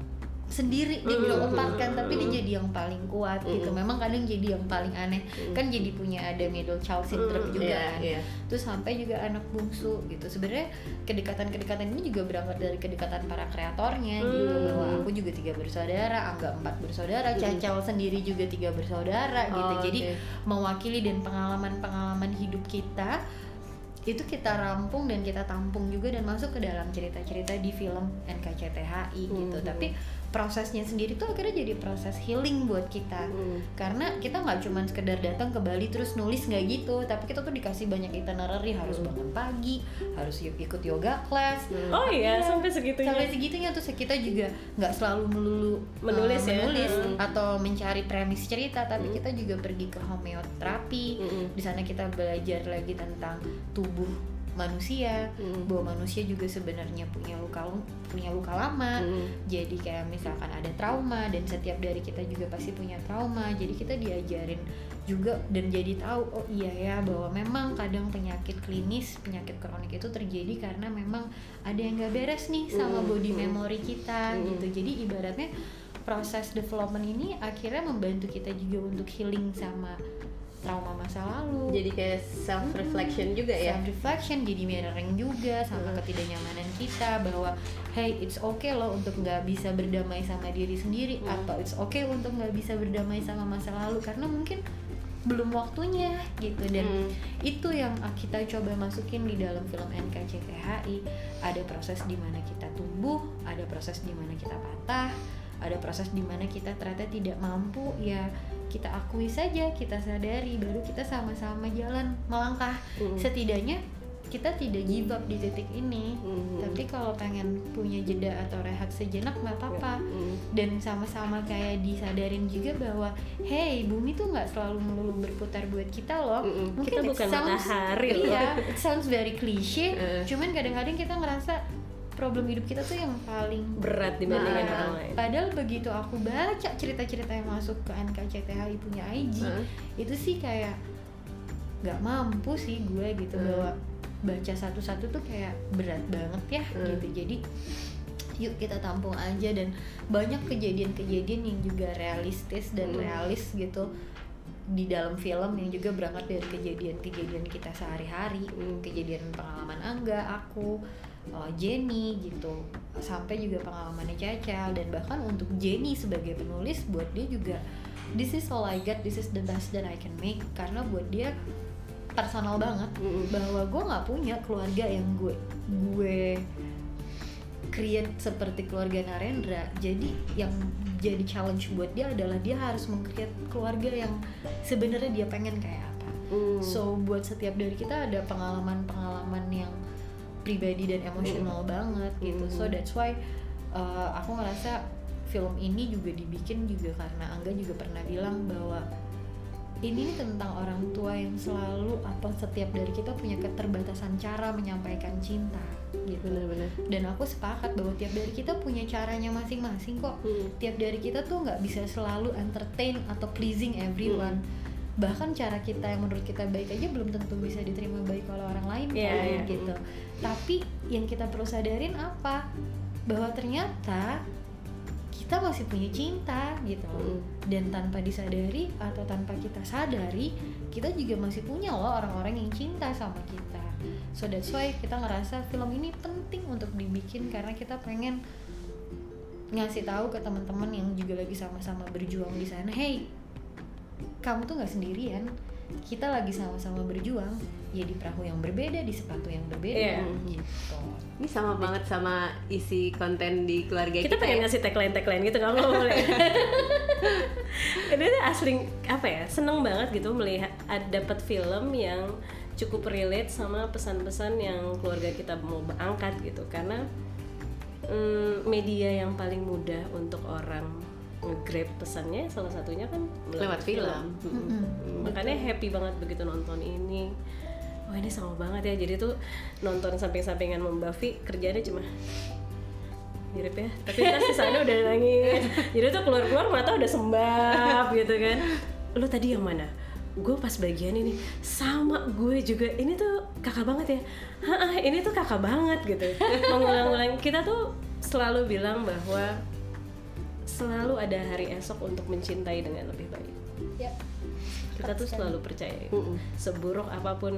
Sendiri dia Mm, grow mm, apart kan mm, tapi dia mm. jadi yang paling kuat gitu. Mm. memang kadang jadi yang paling aneh. Kan jadi punya ada middle child syndrome Mm, juga Iya, kan. iya. terus sampai juga anak bungsu gitu. Sebenarnya kedekatan-kedekatan ini juga berangkat dari kedekatan para kreatornya gitu. Hmm. bahwa aku juga tiga bersaudara angga empat bersaudara cacal sendiri juga tiga bersaudara gitu. Oh, jadi mewakili dan pengalaman-pengalaman hidup kita itu kita rampung dan kita tampung juga dan masuk ke dalam cerita-cerita di film NKCTHI gitu. Mhm. tapi prosesnya sendiri tuh akhirnya jadi proses healing buat kita Mhm. karena kita nggak cuma sekedar datang ke Bali terus nulis nggak gitu tapi kita tuh dikasih banyak itinerary harus Hmm. bangun pagi harus ikut yoga class oh iya Iya. sampai segitunya sampai segitunya terus kita juga nggak selalu melulu [laughs] Menulis uh, ya? menulis Hmm. atau mencari premis cerita tapi kita juga pergi ke homeoterapi Mhm. di sana kita belajar lagi tentang tubuh manusia Mhm. bahwa manusia juga sebenarnya punya luka punya luka lama Mhm. jadi kayak misalkan ada trauma dan setiap dari kita juga pasti punya trauma jadi kita diajarin juga dan jadi tahu oh iya ya bahwa memang kadang penyakit klinis penyakit kronik itu terjadi karena memang ada yang nggak beres nih sama Mm, body mm. memory kita Mm. gitu jadi ibaratnya proses development ini akhirnya membantu kita juga untuk healing sama trauma masa lalu Jadi kayak self reflection juga ya. self reflection jadi mirroring juga sama Hmm. ketidaknyamanan kita bahwa hey it's okay loh untuk nggak bisa berdamai sama diri sendiri Hmm. atau it's okay untuk nggak bisa berdamai sama masa lalu karena mungkin belum waktunya gitu dan Hmm. itu yang kita coba masukin di dalam film NKCTHI ada proses di mana kita tumbuh ada proses di mana kita patah ada proses di mana kita ternyata tidak mampu ya kita akui saja kita sadari baru kita sama-sama jalan melangkah Hmm. setidaknya kita tidak give up di titik ini Hmm. tapi kalau pengen punya jeda atau rehat sejenak nggak apa-apa Hmm. dan sama-sama kayak disadarin juga bahwa hey bumi tuh nggak selalu melulu berputar buat kita loh Mm-mm. mungkin Kita it bukan sounds- matahari loh. iya it sounds very cliche [laughs] Eh. cuman kadang-kadang kita ngerasa problem hidup kita tuh yang paling berat dibandingin Nah, orang lain padahal begitu aku baca cerita-cerita yang masuk ke NKCTHI punya IG Heeh. itu sih kayak nggak mampu sih gue gitu Hmm. bahwa baca satu-satu tuh kayak berat banget ya Hmm. gitu jadi yuk kita tampung aja dan banyak kejadian-kejadian yang juga realistis dan Hmm. realis gitu di dalam film yang juga berangkat dari kejadian-kejadian kita sehari-hari Hmm. kejadian pengalaman Angga, aku, uh, Jenny gitu. Sampai juga pengalamannya Cacal dan bahkan untuk Jenny sebagai penulis buat dia juga this is all I got this is the best that I can make. Karena buat dia personal banget bahwa gue nggak punya keluarga yang gue gue create seperti keluarga Narendra. Jadi yang jadi challenge buat dia adalah dia harus meng-create keluarga yang sebenarnya dia pengen kayak apa. Mm. so buat setiap dari kita ada pengalaman-pengalaman yang pribadi dan emosional banget gitu. So Mm. that's why uh, aku ngerasa film ini juga dibikin juga karena Angga juga pernah bilang bahwa ini tentang orang tua yang selalu atau setiap dari kita punya keterbatasan cara menyampaikan cinta gitu. Benar-benar. Dan aku sepakat bahwa tiap dari kita punya caranya masing-masing kok. Hmm. tiap dari kita tuh nggak bisa selalu entertain atau pleasing everyone bahkan cara kita yang menurut kita baik aja belum tentu bisa diterima baik oleh orang lain Iya, kan, iya. gitu tapi yang kita perlu sadarin apa bahwa ternyata kita masih punya cinta gitu. Mm. dan tanpa disadari atau tanpa kita sadari kita juga masih punya loh orang-orang yang cinta sama kita so that's why kita ngerasa film ini penting untuk dibikin karena kita pengen ngasih tahu ke teman-teman yang juga lagi sama-sama berjuang di sana hey kamu tuh nggak sendirian kita lagi sama-sama berjuang ya di perahu yang berbeda di sepatu yang berbeda Iya. gitu Ini sama banget sama isi konten di keluarga kita. kita pengen ya. ngasih tagline tagline gitu nggak mau boleh [laughs] ini asli apa ya seneng banget gitu melihat ada dapat film yang cukup relate sama pesan-pesan yang keluarga kita mau angkat gitu karena mm, media yang paling mudah untuk orang nge-grab pesannya salah satunya kan lewat film. Mm-mm. Hmm, makanya happy banget begitu nonton ini. Wah ini sama banget ya. Jadi tuh nonton samping-sampingan Buffy kerjanya cuma mirip ya. Tapi kan sisanya udah nangis. Jadi tuh keluar-keluar mata udah sembab gitu kan. Lu tadi yang mana? Gue pas bagian ini. Sama gue juga. Ini tuh kakak banget ya. Ini tuh kakak banget gitu. Mengulang-ulang. Kita tuh selalu bilang bahwa selalu ada hari esok untuk mencintai dengan lebih baik. Ya. Kita tuh selalu percaya. Itu. Mm-mm. seburuk apa pun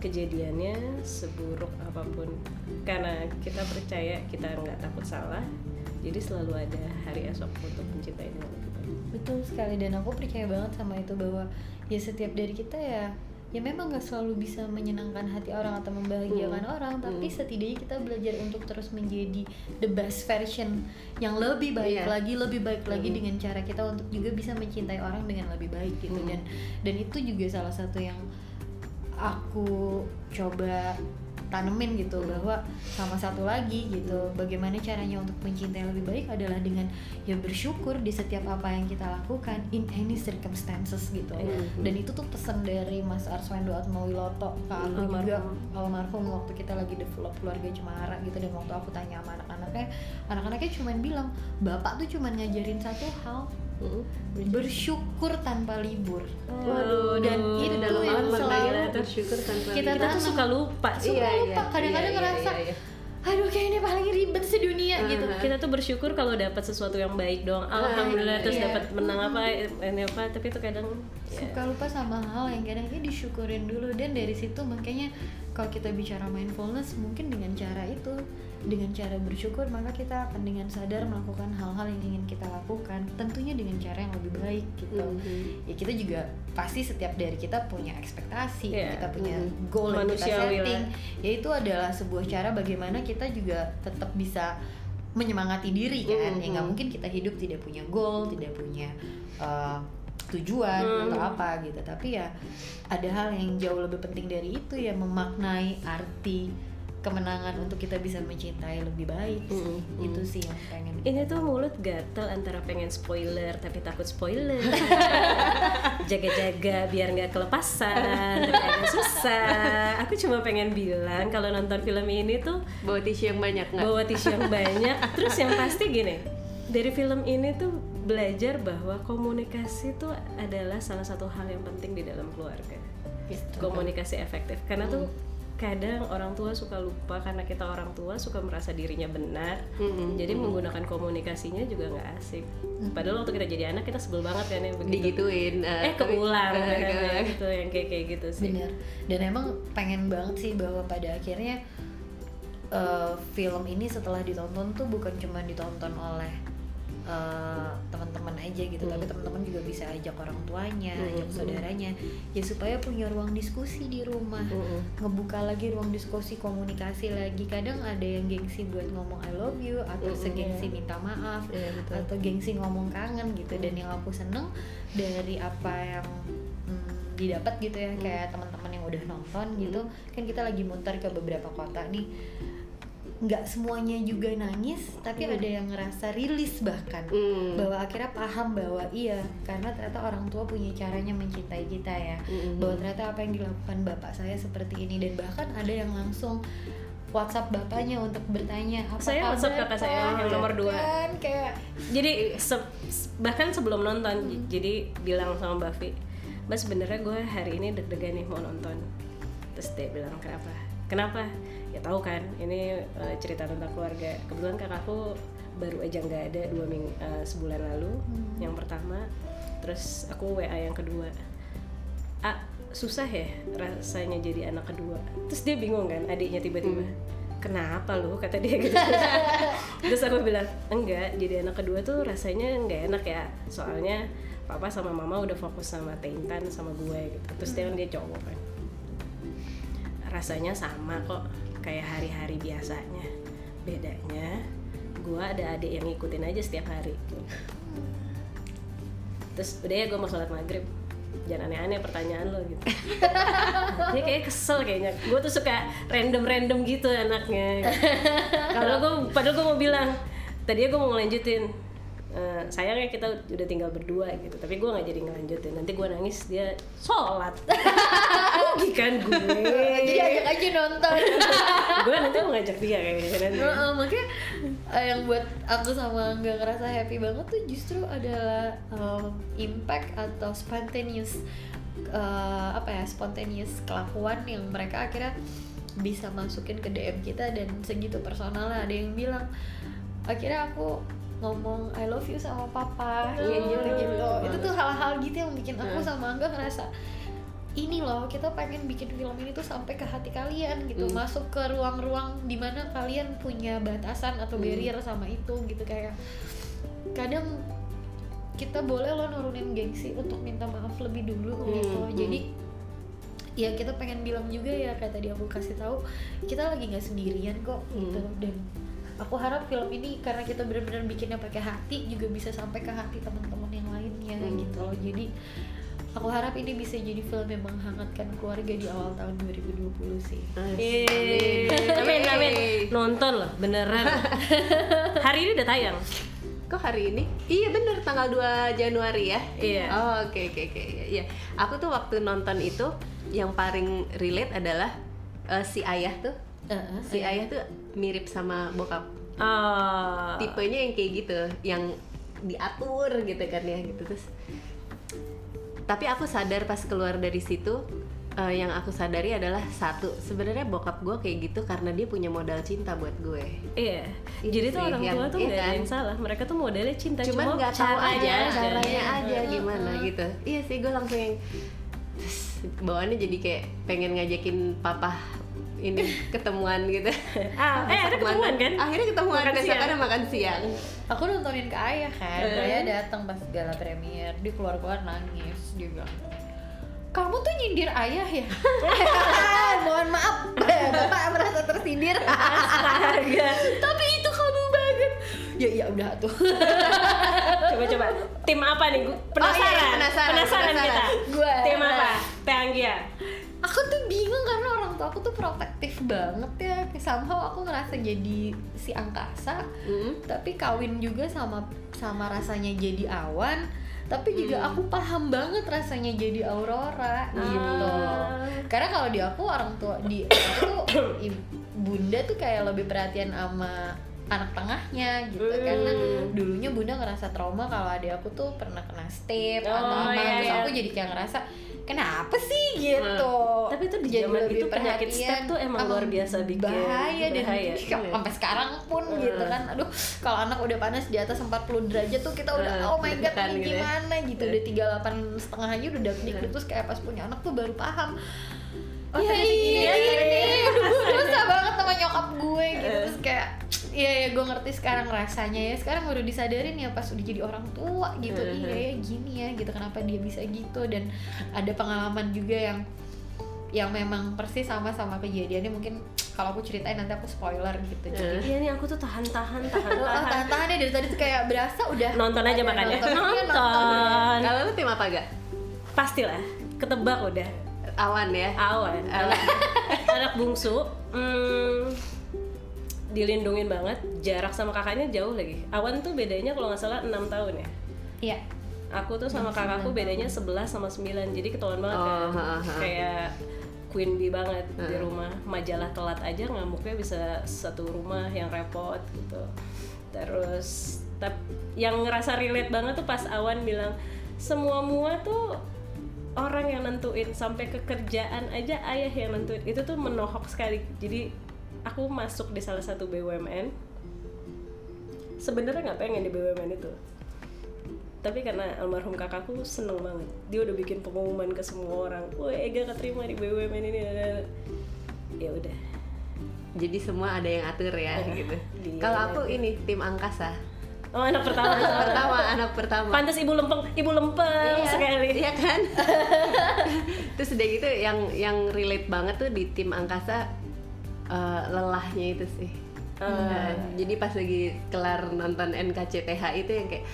kejadiannya seburuk apa pun. Karena kita percaya kita nggak takut salah jadi selalu ada hari esok untuk mencintai dengan lebih baik. Betul sekali dan aku percaya banget sama itu bahwa ya setiap dari kita ya ya memang nggak selalu bisa menyenangkan hati orang atau membahagiakan orang tapi setidaknya kita belajar untuk terus menjadi the best version yang lebih baik Iya. lagi lebih baik lagi dengan cara kita untuk juga bisa mencintai orang dengan lebih baik gitu Hmm. dan dan itu juga salah satu yang aku coba tanemin gitu bahwa sama satu lagi gitu. Bagaimana caranya untuk mencintai lebih baik adalah dengan ya bersyukur di setiap apa yang kita lakukan in any circumstances gitu. Mhm. dan itu tuh pesan dari Mas Arswendo Atmawiloto ke aku juga. Almarhum waktu kita lagi develop keluarga Cemara gitu dan waktu aku tanya sama anak-anaknya anak-anaknya cuman bilang bapak tuh cuman ngajarin satu hal Mm-mm. bersyukur tanpa libur. Waduh, dan itu dalam yang selalu bersyukur tanpa kita kita tuh suka lupa Suka Iya, lupa, iya, kadang-kadang iya, ngerasa iya, iya. aduh kayak ini paling ribet sedunia gitu. Uh-huh. kita tuh bersyukur kalau dapat sesuatu yang baik doang. Alhamdulillah terus iya. dapat menang apa ini apa tapi itu kadang ya, suka lupa sama hal yang kadang ini disyukurin dulu. Dan dari situ makanya kalau kita bicara mindfulness mungkin dengan cara itu dengan cara bersyukur maka kita akan dengan sadar melakukan hal-hal yang ingin kita lakukan tentunya dengan cara yang lebih baik gitu Mhm. ya kita juga pasti setiap dari kita punya ekspektasi Iya. kita punya Mhm. goal yang kita setting ya itu adalah sebuah cara bagaimana kita juga tetap bisa menyemangati diri kan ya nggak Mhm. mungkin kita hidup tidak punya goal tidak punya uh, tujuan Hmm. atau apa gitu tapi ya ada hal yang jauh lebih penting dari itu ya memaknai arti kemenangan untuk kita bisa mencintai lebih baik. Sih. Mhm. itu sih yang pengen. Ini tuh mulut gatel antara pengen spoiler tapi takut spoiler. [laughs] Jaga-jaga biar nggak kelepasan tapi agak susah. Aku cuma pengen bilang kalau nonton film ini tuh bawa tisu yang banyak nggak? Bawa tisu yang [laughs] banyak. Terus yang pasti gini dari film ini tuh belajar bahwa komunikasi tuh adalah salah satu hal yang penting di dalam keluarga. Gitu. komunikasi efektif. Karena tuh kadang orang tua suka lupa karena kita orang tua suka merasa dirinya benar. Mm-mm. jadi menggunakan komunikasinya juga nggak asik. Padahal waktu kita jadi anak kita sebel banget kan ya begitu. Digituin eh tapi- keulang eh, keulang. [laughs] [laughs] gitu yang kayak kayak gitu sih. Bener dan emang pengen banget sih bahwa pada akhirnya eh, film ini setelah ditonton tuh bukan cuma ditonton oleh eh, teman-teman aja gitu tapi Hmm. teman-teman juga bisa ajak orang tuanya Hmm, ajak hmm. saudaranya ya supaya punya ruang diskusi di rumah Mm-mm. ngebuka lagi ruang diskusi komunikasi lagi kadang ada yang gengsi buat ngomong I love you atau Mm-mm. segengsi minta maaf Iya, betul. atau gengsi ngomong kangen gitu dan yang aku seneng dari apa yang mm, didapat gitu ya Hmm. kayak teman-teman yang udah nonton gitu kan kita lagi muter ke beberapa kota nih nggak semuanya juga nangis tapi Hmm. ada yang ngerasa rilis bahkan Hmm. bahwa akhirnya paham bahwa iya karena ternyata orang tua punya caranya mencintai kita ya Mm-mm. bahwa ternyata apa yang dilakukan bapak saya seperti ini dan bahkan ada yang langsung WhatsApp bapaknya untuk bertanya apa Saya kabar, WhatsApp kakak saya Pak?" yang nomor dua. kan kayak jadi se- bahkan sebelum nonton j- jadi bilang sama Mbak Vi Mbak sebenarnya gue hari ini deg-degan nih mau nonton terus dia bilang kenapa kenapa ya tahu kan ini eh, cerita tentang keluarga. Kebetulan kakakku baru aja nggak ada dua ming eh, sebulan lalu yang pertama. Terus aku WA yang kedua. Ah susah ya rasanya jadi anak kedua. Terus dia bingung kan adiknya tiba-tiba kenapa lu? kata dia gitu. [laughs] Terus aku bilang enggak jadi anak kedua tuh rasanya nggak enak ya. Soalnya papa sama mama udah fokus sama Tintan sama gue gitu. Terus dia kan dia cowok kan. Rasanya sama kok kayak hari-hari biasanya. Bedanya gue ada adik yang ngikutin aja setiap hari. Terus udah ya gue mau sholat maghrib. Jangan aneh-aneh pertanyaan lo gitu. [laughs] Dia kayak kesel kayaknya. Gue tuh suka random-random gitu anaknya. Kalau gue padahal gue mau bilang tadi gue mau ngelanjutin. Eh, sayangnya kita udah tinggal berdua gitu. Tapi gue nggak jadi ngelanjutin. Nanti gue nangis dia sholat [laughs] rugi kan gue. [laughs] Jadi ajak aja nonton. [laughs] Gue nanti mau ngajak dia kayaknya nanti Heeh, makanya eh, yang buat aku sama nggak ngerasa happy banget tuh justru adalah um, impact atau spontaneous eh, apa ya spontaneous kelakuan yang mereka akhirnya bisa masukin ke DM kita dan segitu personal ada yang bilang akhirnya aku ngomong I love you sama papa. Kayak gitu gitu. Itu tuh hal-hal gitu yang bikin aku sama Angga ngerasa ini loh kita pengen bikin film ini tuh sampai ke hati kalian gitu Hmm. masuk ke ruang-ruang di mana kalian punya batasan atau barrier sama itu gitu kayak kadang kita boleh loh nurunin gengsi untuk minta maaf lebih dulu Hmm, gitu hmm. jadi ya kita pengen bilang juga ya kayak tadi aku kasih tahu kita lagi nggak sendirian kok gitu dan aku harap film ini karena kita benar-benar bikinnya pakai hati juga bisa sampai ke hati teman-teman yang lainnya Hmm. gitu loh jadi aku harap ini bisa jadi film yang menghangatkan keluarga di awal tahun 2020 sih Yeay. amin amin nonton loh beneran [laughs] hari ini udah tayang Kok hari ini? Iya bener tanggal 2 Januari ya. Iya. Oh, oke oke oke. Iya. Aku tuh waktu nonton itu yang paling relate adalah eh, si ayah tuh. Heeh, Si ayah tuh mirip sama bokap. Ah. Tipenya yang kayak gitu, yang diatur gitu kan ya gitu terus. Tapi aku sadar pas keluar dari situ eh, yang aku sadari adalah satu sebenarnya bokap gue kayak gitu karena dia punya modal cinta buat gue. Iya, Itu jadi tuh sih orang yang- tua tuh iya ada kan? yang salah. Mereka tuh modelnya cinta, cuman cuma nggak tahu aja caranya aja gimana gitu iya sih gue langsung yang bawaannya jadi kayak pengen ngajakin papa ini ketemuan gitu Ah, eh ada ketemuan kan? akhirnya ketemuan Makan besok ada makan siang aku nontonin ke ayah kan Eh. ayah datang pas gala premier dia keluar keluar nangis dia bilang kamu tuh nyindir ayah ya [laughs] mohon maaf bapak merasa tersindir Astaga. tapi itu kamu banget ya ya udah tuh Coba coba. Tim apa nih? Penasaran. Oh, iya, penasaran, penasaran penasaran. kita. Gua. Tim apa? Teh Anggia. Aku tuh bingung karena orang tua aku tuh protektif banget ya somehow aku ngerasa jadi si angkasa Mm. tapi kawin juga sama sama rasanya jadi awan tapi juga aku paham banget rasanya jadi aurora gitu Ah. karena kalau di aku orang tua di aku tuh [coughs] bunda tuh kayak lebih perhatian sama anak tengahnya gitu Hmm. karena dulunya bunda ngerasa trauma kalau adik aku tuh pernah kena step Oh, atau apa iya, terus iya. aku jadi kayak ngerasa kenapa sih gitu? Tapi itu di zaman itu penyakit step tuh emang luar biasa bikin bahaya dan bahaya. kayak [laughs] sampai sekarang pun gitu kan. Aduh kalau anak udah panas di atas 40 derajat tuh kita udah Eh, oh my god ini gitu ya. gimana gitu. Udah 38 setengah aja udah deg terus kayak pas punya anak tuh baru paham. Oh, ya ini dia ini tadi aduh gue susah banget sama nyokap gue iya ya gue ngerti sekarang rasanya ya sekarang udah disadarin ya pas udah jadi orang tua gitu Mhm. iya ya gini ya gitu kenapa dia bisa gitu dan ada pengalaman juga yang yang memang persis sama sama kejadiannya mungkin kalau aku ceritain nanti aku spoiler gitu jadi Iya nih aku tuh tahan-tahan, [laughs] tahan-tahan. tahan-tahan ya dari tadi tuh kayak berasa udah Nonton aja makanya. nonton. Iya, Nonton. Kalau lu tim apa gak? Pastilah, ketebak udah. Awan ya. Awan, anak, anak bungsu, hmm, dilindungin banget. Jarak sama kakaknya jauh lagi. Awan tuh bedanya kalau nggak salah 6 tahun ya. iya Aku tuh sama kakakku bedanya 11 sama 9 Jadi ketahuan banget Oh, kan ha, ha. Kayak queen bee banget di rumah Majalah telat aja ngamuknya bisa satu rumah yang repot gitu Terus tap, yang ngerasa relate banget tuh pas Awan bilang Semua mua tuh orang yang nentuin Sampai ke kerjaan aja ayah yang nentuin Itu tuh menohok sekali Jadi aku masuk di salah satu BUMN Sebenarnya nggak pengen di BUMN itu tapi karena almarhum kakakku seneng banget dia udah bikin pengumuman ke semua orang wah Ega keterima di BUMN ini ya udah Jadi semua ada yang atur ya Iya. gitu. Dia Kalau aku aja. ini tim angkasa. oh anak pertama [laughs] Anak pertama, anak pertama. pantas ibu lempeng ibu lempeng Iya, sekali Iya kan? [laughs] Terus udah gitu yang yang relate banget tuh di tim angkasa eh, lelahnya itu sih. Nah, jadi pas lagi kelar nonton NKCTH itu yang kayak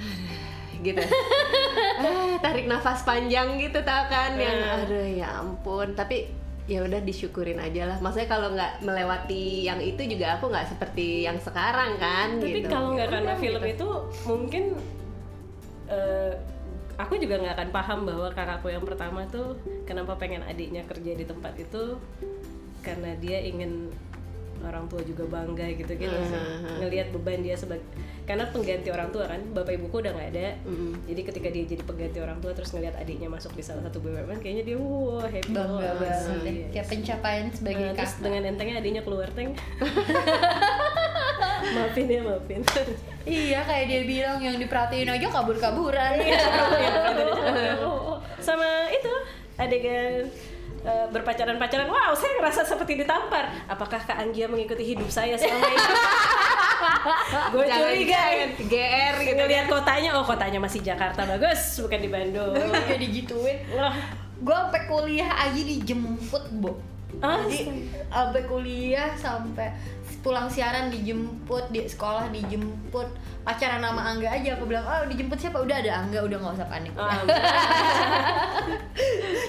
[sighs] gitu. [laughs] Ah, tarik nafas panjang gitu tau kan? Yang aduh ya ampun. Tapi ya udah disyukurin aja lah. Maksudnya kalau nggak melewati yang itu juga aku nggak seperti yang sekarang kan tapi gitu. kalau nggak Ya karena udah, film gitu. itu mungkin eh, aku juga nggak akan paham bahwa kakakku yang pertama tuh kenapa pengen adiknya kerja di tempat itu karena dia ingin orang tua juga bangga gitu gitu sih. Hmm. ngelihat beban dia sebagai karena pengganti orang tua kan bapak ibuku udah nggak ada. Mm-mm. jadi ketika dia jadi pengganti orang tua terus ngelihat adiknya masuk di salah satu BUMN kayaknya dia wah happy bangga banget. banget. Sih. deh kayak pencapaian sebagai terus kakak. dengan entengnya adiknya keluar teng. [laughs] Maafin ya maafin. Iya kayak dia bilang yang diperhatiin aja kabur-kaburan. [laughs] Sama itu adegan eh, berpacaran-pacaran wow saya ngerasa seperti ditampar. Apakah kak Anggia mengikuti hidup saya selama ini? [laughs] Gue curiga. GR gitu ngelihat kotanya oh kotanya masih Jakarta bagus bukan di Bandung. Juga digituin. Wah, gue sampai kuliah aja dijemput bo. Ah, jadi sampai kuliah sampai pulang siaran dijemput di sekolah dijemput. Pacaran nama Angga aja aku bilang oh dijemput siapa? Udah ada Angga udah nggak usah panik. Ah, [laughs]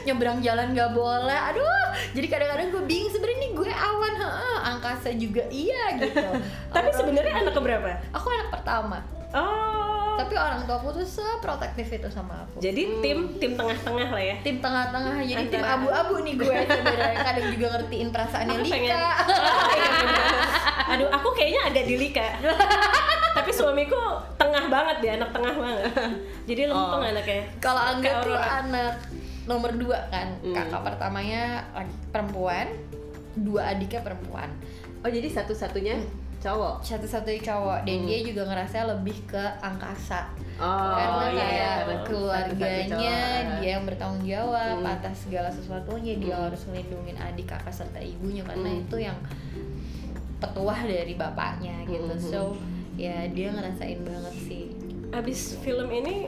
nyebrang jalan nggak boleh. Aduh jadi kadang-kadang gue bingung sebenarnya nih gue awan heeh, angkasa juga iya gitu. [laughs] Tapi sebenarnya anak keberapa? Aku anak pertama. Oh tapi orang tuaku tuh seprotektif itu sama aku jadi tim tim tengah-tengah lah ya tim tengah-tengah jadi tim Antara- abu-abu nih gue [laughs] sebenarnya kadang juga ngertiin perasaannya Aku Lika pengen- Oh, [laughs] iya. Aduh, aku kayaknya agak dilika. Tapi suamiku tengah banget dia, anak tengah banget. Jadi lempeng Oh. anaknya. kalau Angga tuh anak nomor dua kan Hmm. kakak pertamanya laki- perempuan dua adiknya perempuan oh jadi satu-satunya cowok satu-satunya cowok dan Hmm. dia juga ngerasa lebih ke angkasa oh karena iya, kayak karena keluarganya dia yang bertanggung jawab Hmm. atas segala sesuatunya dia Hmm. harus melindungi adik kakak serta ibunya karena Hmm. itu yang petuah dari bapaknya gitu Hmm. so ya dia ngerasain banget sih Abis film ini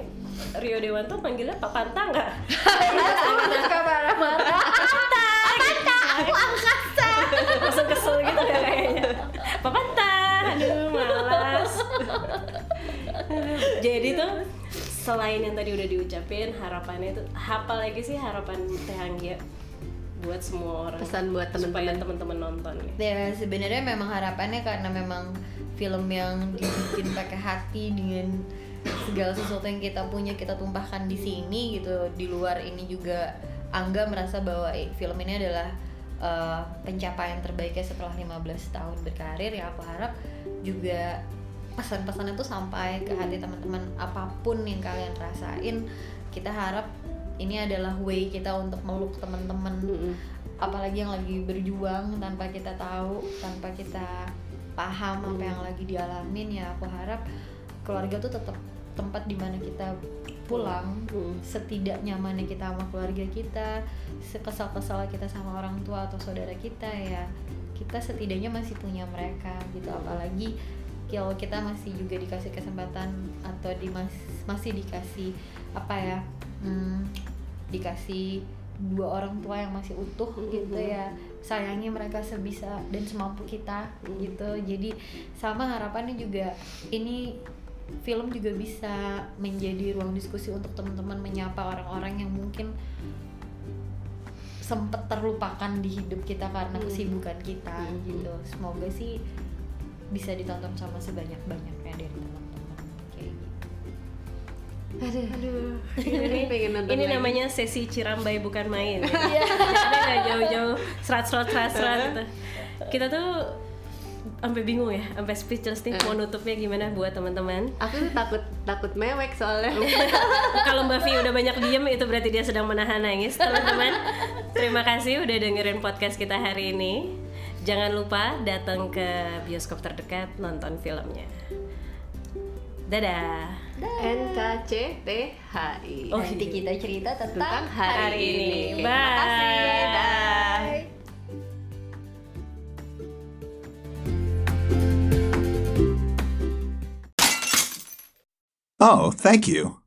Rio Dewanto panggilnya Pak Panta nggak? [laughs] suka marah-marah [laughs] Jadi tuh selain yang tadi udah diucapin harapannya itu apa lagi sih harapan Teh Anggia buat semua orang. Pesan buat teman-teman. teman-teman nonton nih ya sebenarnya memang harapannya karena memang film yang dibikin pakai hati dengan segala sesuatu yang kita punya kita tumpahkan di sini gitu di luar ini juga Angga merasa bahwa eh, film ini adalah eh, pencapaian terbaiknya setelah 15 tahun berkarir. Ya aku harap juga pesan-pesan itu sampai ke hati teman-teman apa pun yang kalian rasain kita harap ini adalah way kita untuk meluk teman-teman Mm-mm. apalagi yang lagi berjuang tanpa kita tahu tanpa kita paham apa yang lagi dialamin ya aku harap keluarga tuh tetap tempat di mana kita pulang Mm. setidak nyamannya kita sama keluarga kita sekesal-kesal kita sama orang tua atau saudara kita ya kita setidaknya masih punya mereka gitu apalagi kalau kita masih juga dikasih kesempatan atau di mas- masih dikasih apa ya hmm, dikasih dua orang tua yang masih utuh gitu ya. Sayangi mereka sebisa dan semampu kita gitu. Jadi sama harapannya juga ini film juga bisa menjadi ruang diskusi untuk teman-teman menyapa orang-orang yang mungkin sempet terlupakan di hidup kita karena kesibukan kita Hmm. gitu. Semoga sih bisa ditonton sama sebanyak-banyaknya dari teman-teman kayak gitu Aduh, Aduh, ini pengen nonton ini lagi. namanya sesi cirambai bukan main. Jadi nggak jauh-jauh serat-serat serat-serat gitu. Kita tuh sampai bingung ya, sampai speechless nih mau nutupnya gimana buat teman-teman. Aku tuh takut takut mewek soalnya. [laughs] Kalau Mbak Vi udah banyak diem itu berarti dia sedang menahan nangis teman-teman. Terima kasih udah dengerin podcast kita hari ini. Jangan lupa datang ke bioskop terdekat nonton filmnya. Dadah. NKCTHI. Oh, nanti iya. kita cerita Tentang tentang, hari hari ini. ini. Terima kasih. Bye. Oh, thank you.